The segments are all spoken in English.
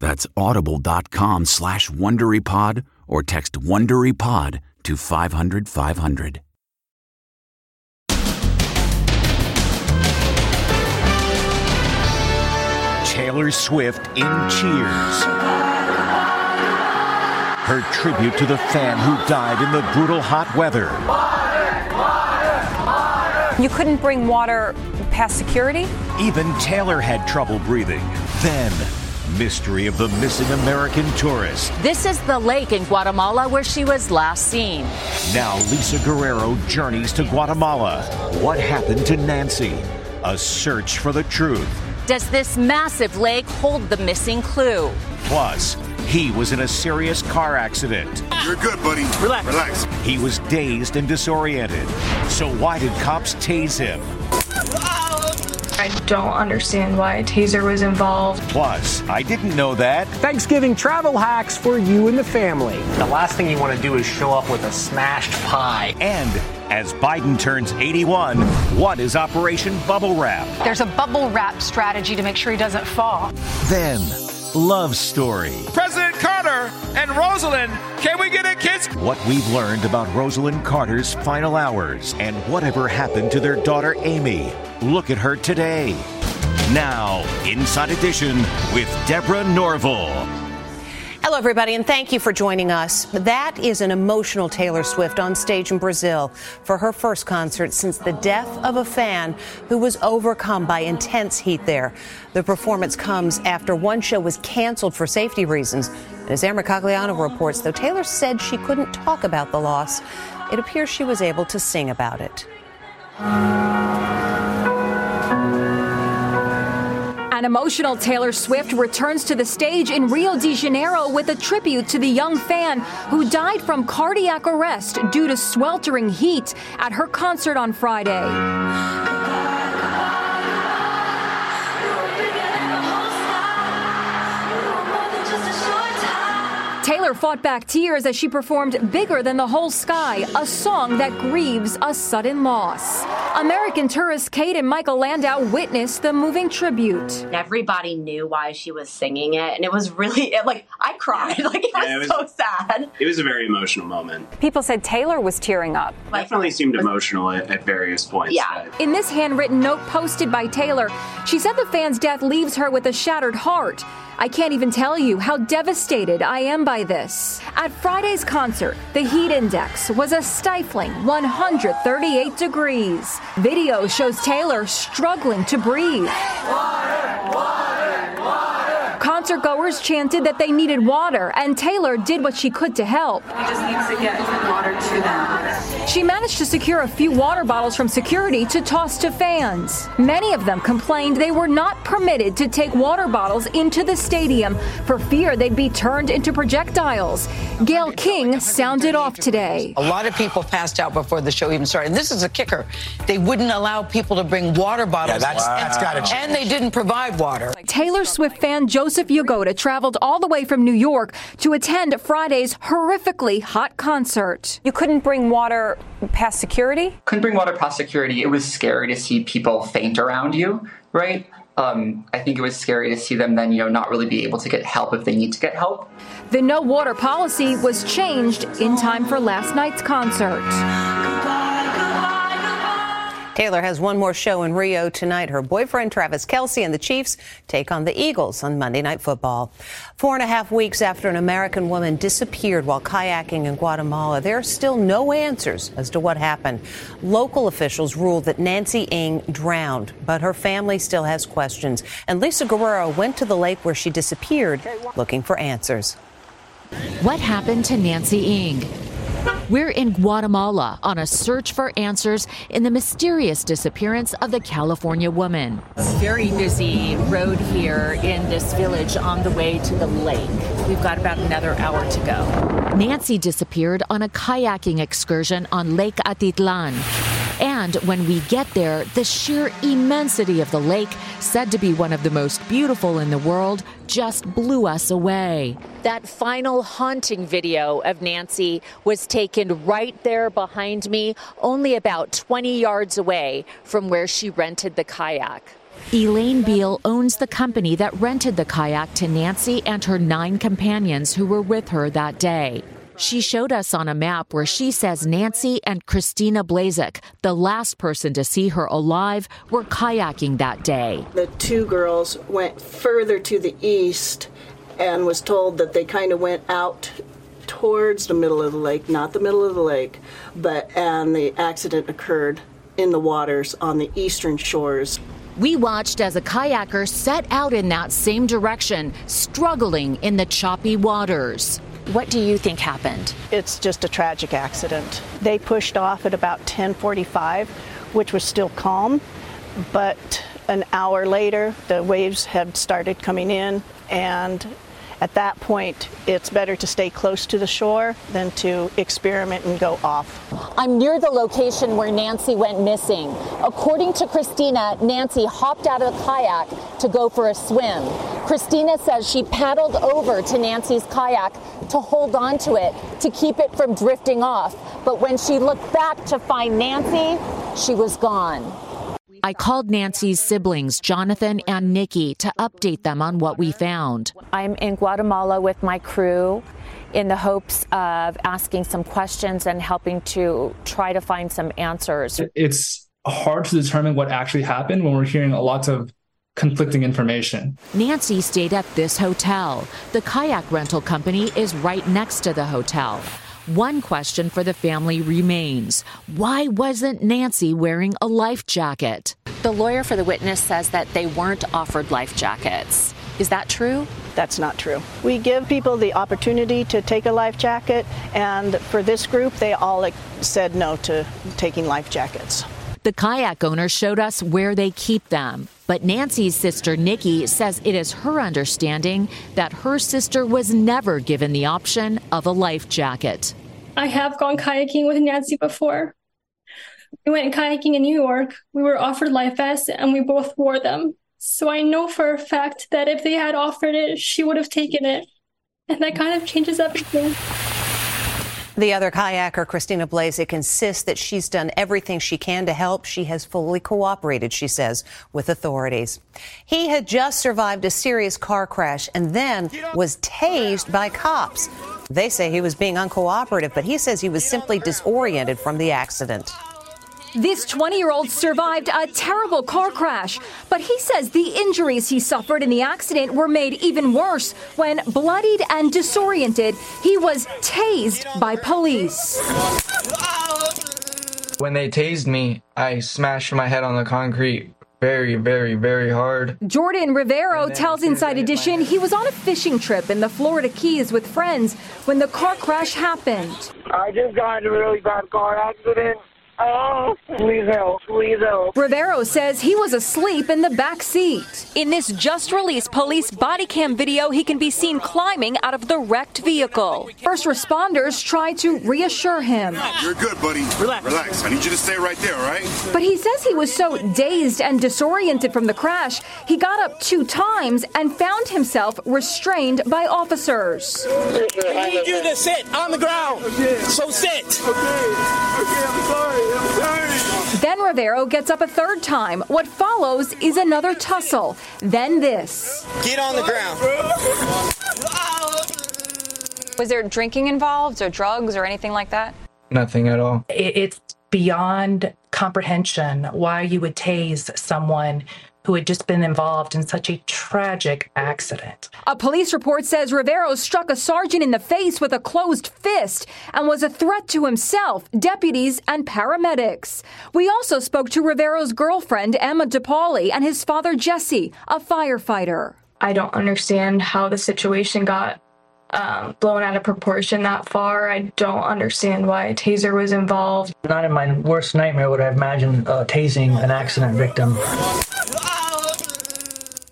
That's audible.com slash WonderyPod or text WonderyPod to 500 500. Taylor Swift in Cheers. Her tribute to the fan who died in the brutal hot weather. You couldn't bring water past security? Even Taylor had trouble breathing. Then mystery of the missing American tourist. This is the lake in Guatemala where she was last seen. Now, Lisa Guerrero journeys to Guatemala. What happened to Nancy? A search for the truth. Does this massive lake hold the missing clue? Plus, he was in a serious car accident. You're good, buddy. Relax. Relax. He was dazed and disoriented. So, why did cops tase him? I don't understand why a taser was involved. Plus, I didn't know that. Thanksgiving travel hacks for you and the family. The last thing you want to do is show up with a smashed pie. And as Biden turns 81, what is Operation Bubble Wrap? There's a bubble wrap strategy to make sure he doesn't fall. Then, love story. President And Rosalynn. can we get a kiss? What we've learned about Rosalynn Carter's final hours and whatever happened to their daughter Amy. Look at her today. Now, Inside Edition with Deborah Norville. Hello, everybody, and thank you for joining us. That is an emotional Taylor Swift on stage in Brazil for her first concert since the death of a fan who was overcome by intense heat there. The performance comes after one show was canceled for safety reasons. As Ann Mercogliano reports, though Taylor said she couldn't talk about the loss, it appears she was able to sing about it. An emotional Taylor Swift returns to the stage in Rio de Janeiro with a tribute to the young fan who died from cardiac arrest due to sweltering heat at her concert on Friday. Taylor fought back tears as she performed Bigger Than the Whole Sky, a song that grieves a sudden loss. American tourists Kate and Michael Landau witnessed the moving tribute. Everybody knew why she was singing it, and it was really it, like I cried. Like it was, Yeah, it was- so sad. It was a very emotional moment. People said Taylor was tearing up. Definitely seemed emotional at, at various points. Yeah. but- In this handwritten note posted by Taylor, she said the fan's death leaves her with a shattered heart. I can't even tell you how devastated I am by this. At Friday's concert, the heat index was a stifling 138 degrees. Video shows Taylor struggling to breathe. Concert concert goers chanted that they needed water, and Taylor did what she could to help. We just need to get water to them. She managed to secure a few water bottles from security to toss to fans. Many of them complained they were not permitted to take water bottles into the stadium for fear they'd be turned into projectiles. Gayle King sounded off today. A lot of people passed out before the show even started. And this is a kicker. They wouldn't allow people to bring water bottles. Yeah, that's, that's got to change. And they didn't provide water. Taylor Swift fan Joseph Yagoda traveled all the way from New York to attend Friday's horrifically hot concert. You couldn't bring water past security? Couldn't bring water past security. It was scary to see people faint around you, right? Um, I think it was scary to see them then, you know, not really be able to get help if they need to get help. The no water policy was changed in time for last night's concert. Taylor has one more show in Rio tonight. Her boyfriend, Travis Kelce, and the Chiefs take on the Eagles on Monday Night Football. Four and a half weeks after an American woman disappeared while kayaking in Guatemala, there are still no answers as to what happened. Local officials ruled that Nancy Ng drowned, but her family still has questions. And Lisa Guerrero went to the lake where she disappeared looking for answers. What happened to Nancy Ng? We're in Guatemala on a search for answers in the mysterious disappearance of the California woman. It's Very busy road here in this village on the way to the lake. We've got about another hour to go. Nancy disappeared on a kayaking excursion on Lake Atitlan. And when we get there, the sheer immensity of the lake, said to be one of the most beautiful in the world, just blew us away. That final haunting video of Nancy was taken right there behind me, only about 20 yards away from where she rented the kayak. Elaine Beal owns the company that rented the kayak to Nancy and her nine companions who were with her that day. She showed us on a map where she says Nancy and Christina Blazek, the last person to see her alive, were kayaking that day. The two girls went further to the east and was told that they kind of went out towards the middle of the lake, not the middle of the lake, but and the accident occurred in the waters on the eastern shores. We watched as a kayaker set out in that same direction, struggling in the choppy waters. What do you think happened? It's just a tragic accident. They pushed off at about 10:45, which was still calm, but an hour later the waves had started coming in and at that point, it's better to stay close to the shore than to experiment and go off. I'm near the location where Nancy went missing. According to Christina, Nancy hopped out of the kayak to go for a swim. Christina says she paddled over to Nancy's kayak to hold on to it to keep it from drifting off. But when she looked back to find Nancy, she was gone. I called Nancy's siblings, Jonathan and Nikki, to update them on what we found. I'm in Guatemala with my crew in the hopes of asking some questions and helping to try to find some answers. It's hard to determine what actually happened when we're hearing a lot of conflicting information. Nancy stayed at this hotel. The kayak rental company is right next to the hotel. One question for the family remains why wasn't Nancy wearing a life jacket? The lawyer for the witness says that they weren't offered life jackets. Is that true? That's not true. We give people the opportunity to take a life jacket, and for this group, they all said no to taking life jackets. The kayak owner showed us where they keep them. But Nancy's sister, Nikki, says it is her understanding that her sister was never given the option of a life jacket. I have gone kayaking with Nancy before. We went kayaking in New York. We were offered life vests and we both wore them. So I know for a fact that if they had offered it, she would have taken it. And that kind of changes everything. The other kayaker, Christina Blazek, insists that she's done everything she can to help. She has fully cooperated, she says, with authorities. He had just survived a serious car crash and then was tased by cops. They say he was being uncooperative, but he says he was simply disoriented from the accident. This 20 year old survived a terrible car crash, but he says the injuries he suffered in the accident were made even worse when, bloodied and disoriented, he was tased by police. When they tased me, I smashed my head on the concrete very, very, very hard. Jordan Rivero tells Inside Edition he was on a fishing trip in the Florida Keys with friends when the car crash happened. I just got in a really bad car accident. Oh, please help, please help. Rivero says he was asleep in the back seat. In this just released police body cam video, he can be seen climbing out of the wrecked vehicle. First responders try to reassure him. You're good, buddy. Relax. Relax. I need you to stay right there, all right? But he says he was so dazed and disoriented from the crash, he got up two times and found himself restrained by officers. I need you to sit on the ground. So sit. Okay, okay, I'm sorry. Then Rivero gets up a third time. What follows is another tussle. Then this. Get on the ground. Was there drinking involved or drugs or anything like that? Nothing at all. It's beyond comprehension why you would tase someone who had just been involved in such a tragic accident. A police report says Rivero struck a sergeant in the face with a closed fist and was a threat to himself, deputies, and paramedics. We also spoke to Rivero's girlfriend, Emma DePauli, and his father, Jesse, a firefighter. I don't understand how the situation got um, blown out of proportion that far. I don't understand why a taser was involved. Not in my worst nightmare would I imagine uh, tasing an accident victim.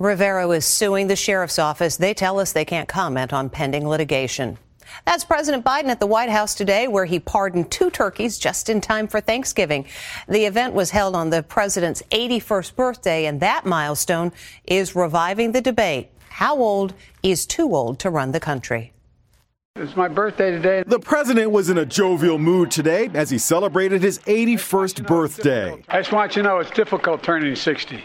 Rivero is suing the sheriff's office. They tell us they can't comment on pending litigation. That's President Biden at the White House today, where he pardoned two turkeys just in time for Thanksgiving. The event was held on the president's 81st birthday, and that milestone is reviving the debate. How old is too old to run the country? It's my birthday today. The president was in a jovial mood today as he celebrated his 81st birthday. I just want you to know it's difficult turning 60.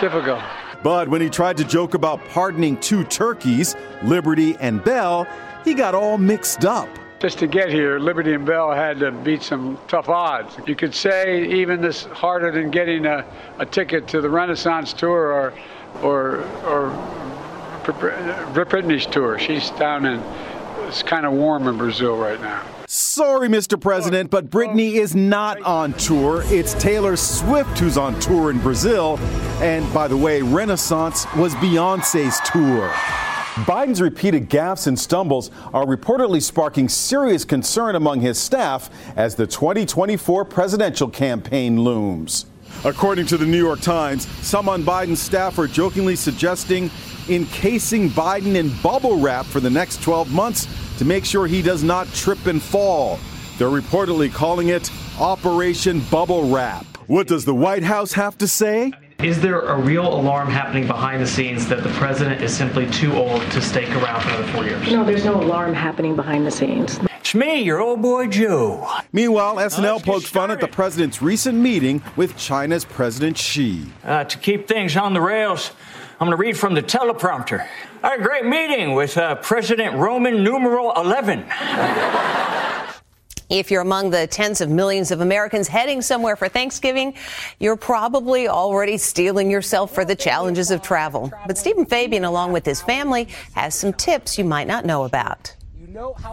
difficult. But when he tried to joke about pardoning two turkeys, Liberty and Bell, he got all mixed up. Just to get here, Liberty and Bell had to beat some tough odds. You could say even this harder than getting a, a ticket to the Renaissance tour or or or Britney's tour. She's down in it's kind of warm in Brazil right now. Sorry, Mr. President, but Britney is not on tour. It's Taylor Swift who's on tour in Brazil. And by the way, Renaissance was Beyonce's tour. Biden's repeated gaffes and stumbles are reportedly sparking serious concern among his staff as the 2024 presidential campaign looms. According to the New York Times, some on Biden's staff are jokingly suggesting encasing Biden in bubble wrap for the next 12 months to make sure he does not trip and fall. They're reportedly calling it Operation Bubble Wrap. What does the White House have to say? Is there a real alarm happening behind the scenes that the president is simply too old to stake around for another four years? No, there's no alarm happening behind the scenes. It's me, your old boy Joe. Meanwhile, SNL poked fun at the president's recent meeting with China's President Xi. Uh, to keep things on the rails, I'm going to read from the teleprompter. I had a great meeting with uh, President Roman numeral 11. If you're among the tens of millions of Americans heading somewhere for Thanksgiving, you're probably already steeling yourself for the challenges of travel. But Steven Fabian, along with his family, has some tips you might not know about.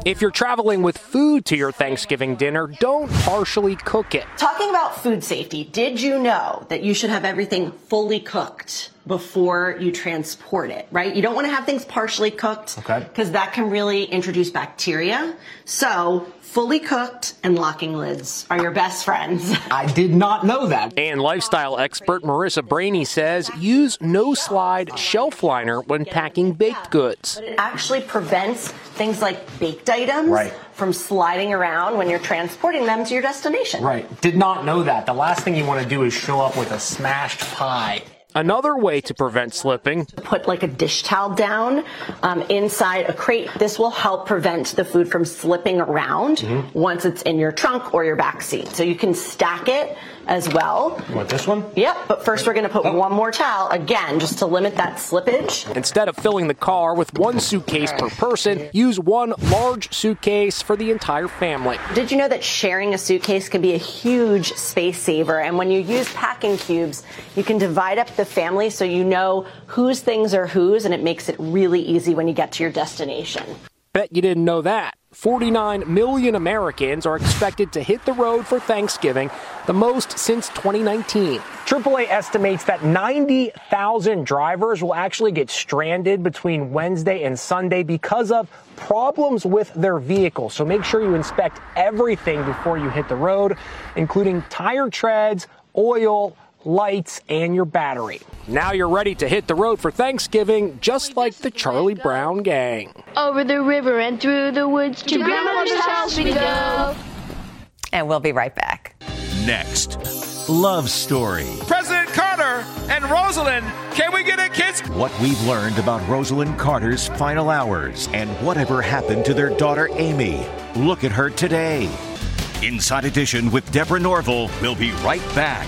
If you're traveling with food to your Thanksgiving dinner, don't partially cook it. Talking about food safety, did you know that you should have everything fully cooked before you transport it, right? You don't want to have things partially cooked Okay. because that can really introduce bacteria. So, fully cooked and locking lids are your best friends. I did not know that. And lifestyle expert Marissa Brainy says use no slide shelf liner when packing baked goods. It actually prevents things like baked items Right. from sliding around when you're transporting them to your destination. Right. Did not know that. The last thing you want to do is show up with a smashed pie. Another way to prevent slipping Put like a dish towel down um, inside a crate. This will help prevent the food from slipping around Mm-hmm. once it's in your trunk or your back seat. So you can stack it as well. You want this one? Yep, but first we're going to put Oh. one more towel again just to limit that slippage. Instead of filling the car with one suitcase per person, use one large suitcase for the entire family. Did you know that sharing a suitcase can be a huge space saver? And when you use packing cubes, you can divide up the family so you know whose things are whose, and it makes it really easy when you get to your destination. Bet you didn't know that. 49 million Americans are expected to hit the road for Thanksgiving, the most since 2019. AAA estimates that 90,000 drivers will actually get stranded between Wednesday and Sunday because of problems with their vehicles. So make sure you inspect everything before you hit the road, including tire treads, oil, lights, and your battery. Now you're ready to hit the road for Thanksgiving, just like the Charlie Brown gang. Over the river and through the woods to grandmother's house we go. And we'll be right back. Next, love story. President Carter and Rosalynn, can we get a kiss? What we've learned about Rosalynn Carter's final hours and whatever happened to their daughter Amy. Look at her today. Inside Edition with Deborah Norville. We'll be right back.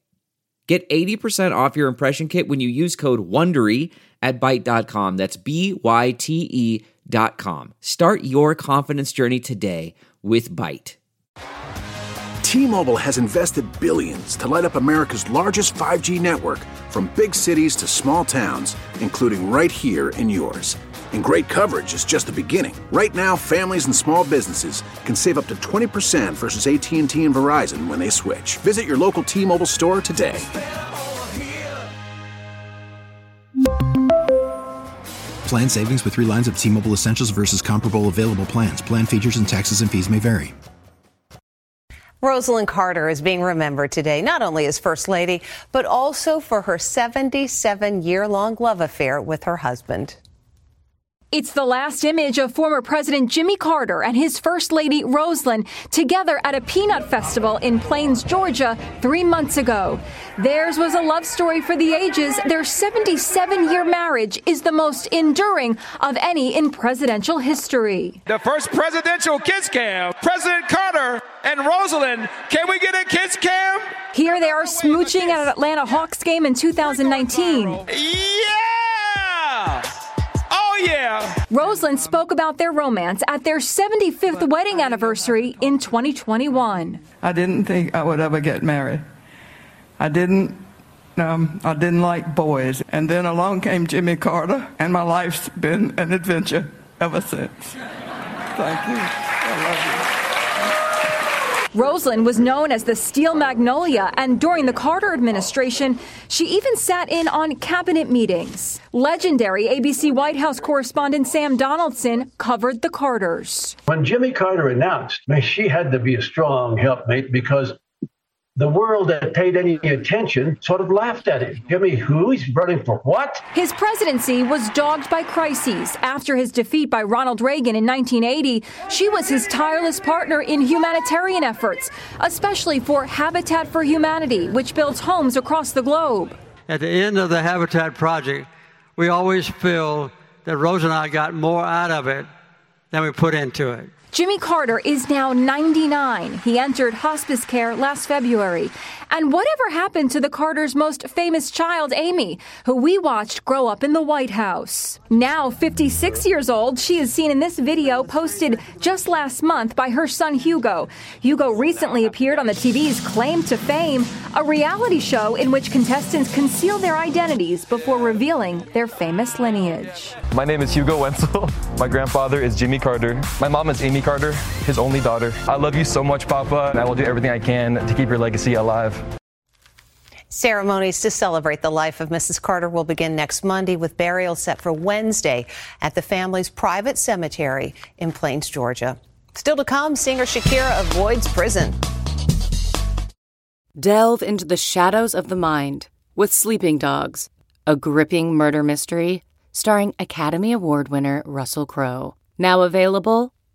Get 80% off your impression kit when you use code WONDERY at Byte.com. That's B-Y-T-E dot com. Start your confidence journey today with Byte. T-Mobile has invested billions to light up America's largest 5G network from big cities to small towns, including right here in yours. And great coverage is just the beginning. Right now, families and small businesses can save up to 20% versus AT&T and Verizon when they switch. Visit your local T-Mobile store today. Plan savings with 3 lines of T-Mobile Essentials versus comparable available plans. Plan features and taxes and fees may vary. Rosalynn Carter is being remembered today, not only as First Lady, but also for her 77 year long love affair with her husband. It's the last image of former President Jimmy Carter and his First Lady Rosalynn together at a peanut festival in Plains, Georgia, three months ago. Theirs was a love story for the ages. Their 77 year marriage is the most enduring of any in presidential history. The first presidential kiss cam. President Carter and Rosalynn, can we get a kiss cam? Here they are smooching at an Atlanta Hawks game in 2019. Yeah! Yeah! Rosalynn spoke about their romance at their 75th wedding anniversary in 2021. I didn't think I would ever get married. I didn't. Um, I didn't like boys. And then along came Jimmy Carter, and my life's been an adventure ever since. Thank you. I love you. Rosalynn was known as the Steel Magnolia, and during the Carter administration, she even sat in on cabinet meetings. Legendary ABC White House correspondent Sam Donaldson covered the Carters. When Jimmy Carter announced, she had to be a strong helpmate because the world that paid any attention sort of laughed at him. Jimmy, who? He's running for what? His presidency was dogged by crises. After his defeat by Ronald Reagan in 1980, she was his tireless partner in humanitarian efforts, especially for Habitat for Humanity, which builds homes across the globe. At the end of the Habitat project, we always feel that Rose and I got more out of it than we put into it. Jimmy Carter is now 99. He entered hospice care last February. And whatever happened to the Carters' most famous child, Amy, who we watched grow up in the White House? Now 56 years old, she is seen in this video posted just last month by her son Hugo. Hugo recently appeared on the TV's Claim to Fame, a reality show in which contestants conceal their identities before revealing their famous lineage. My name is Hugo Wentzel. My grandfather is Jimmy Carter. My mom is Amy Carter, his only daughter. I love you so much, Papa, and I will do everything I can to keep your legacy alive. Ceremonies to celebrate the life of Mrs. Carter will begin next Monday with burial set for Wednesday at the family's private cemetery in Plains, Georgia. Still to come, singer Shakira avoids prison. Delve into the shadows of the mind with Sleeping Dogs, a gripping murder mystery starring Academy Award winner Russell Crowe. Now available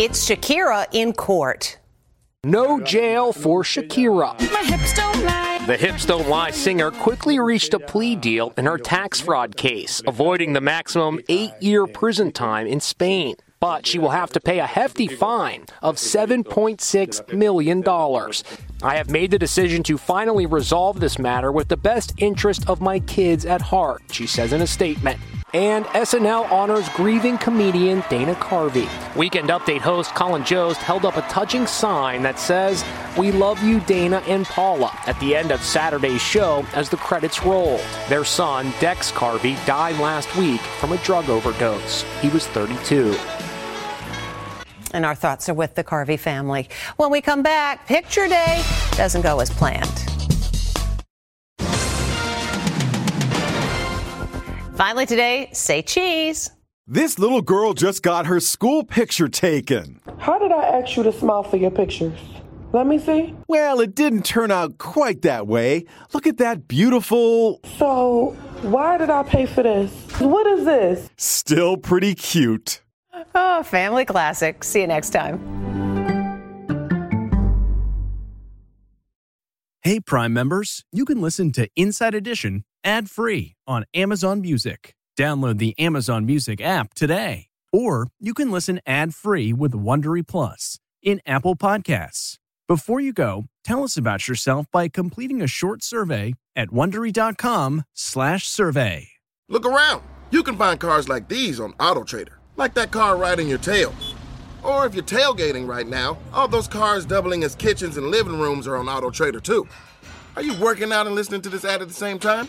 It's Shakira in court. No jail for Shakira. My hips don't lie. The Hips Don't Lie singer quickly reached a plea deal in her tax fraud case, avoiding the maximum eight year prison time in Spain. But she will have to pay a hefty fine of $7.6 million. I have made the decision to finally resolve this matter with the best interest of my kids at heart, she says in a statement. And SNL honors grieving comedian Dana Carvey. Weekend Update host Colin Jost held up a touching sign that says, We love you, Dana and Paula, at the end of Saturday's show as the credits rolled. Their son, Dex Carvey, died last week from a drug overdose. He was 32. And our thoughts are with the Carvey family. When we come back, picture day doesn't go as planned. Finally today, say cheese. This little girl just got her school picture taken. How did I ask you to smile for your pictures? Let me see. Well, it didn't turn out quite that way. Look at that beautiful. So, why did I pay for this? What is this? Still pretty cute. Oh, family classic. See you next time. Hey, Prime members, you can listen to Inside Edition ad free on Amazon Music. Download the Amazon Music app today. Or you can listen ad free with Wondery Plus in Apple Podcasts. Before you go, tell us about yourself by completing a short survey at wondery.com/survey. Look around. You can find cars like these on AutoTrader, like that car right in your tail. Or if you're tailgating right now, all those cars doubling as kitchens and living rooms are on AutoTrader too. Are you working out and listening to this ad at the same time?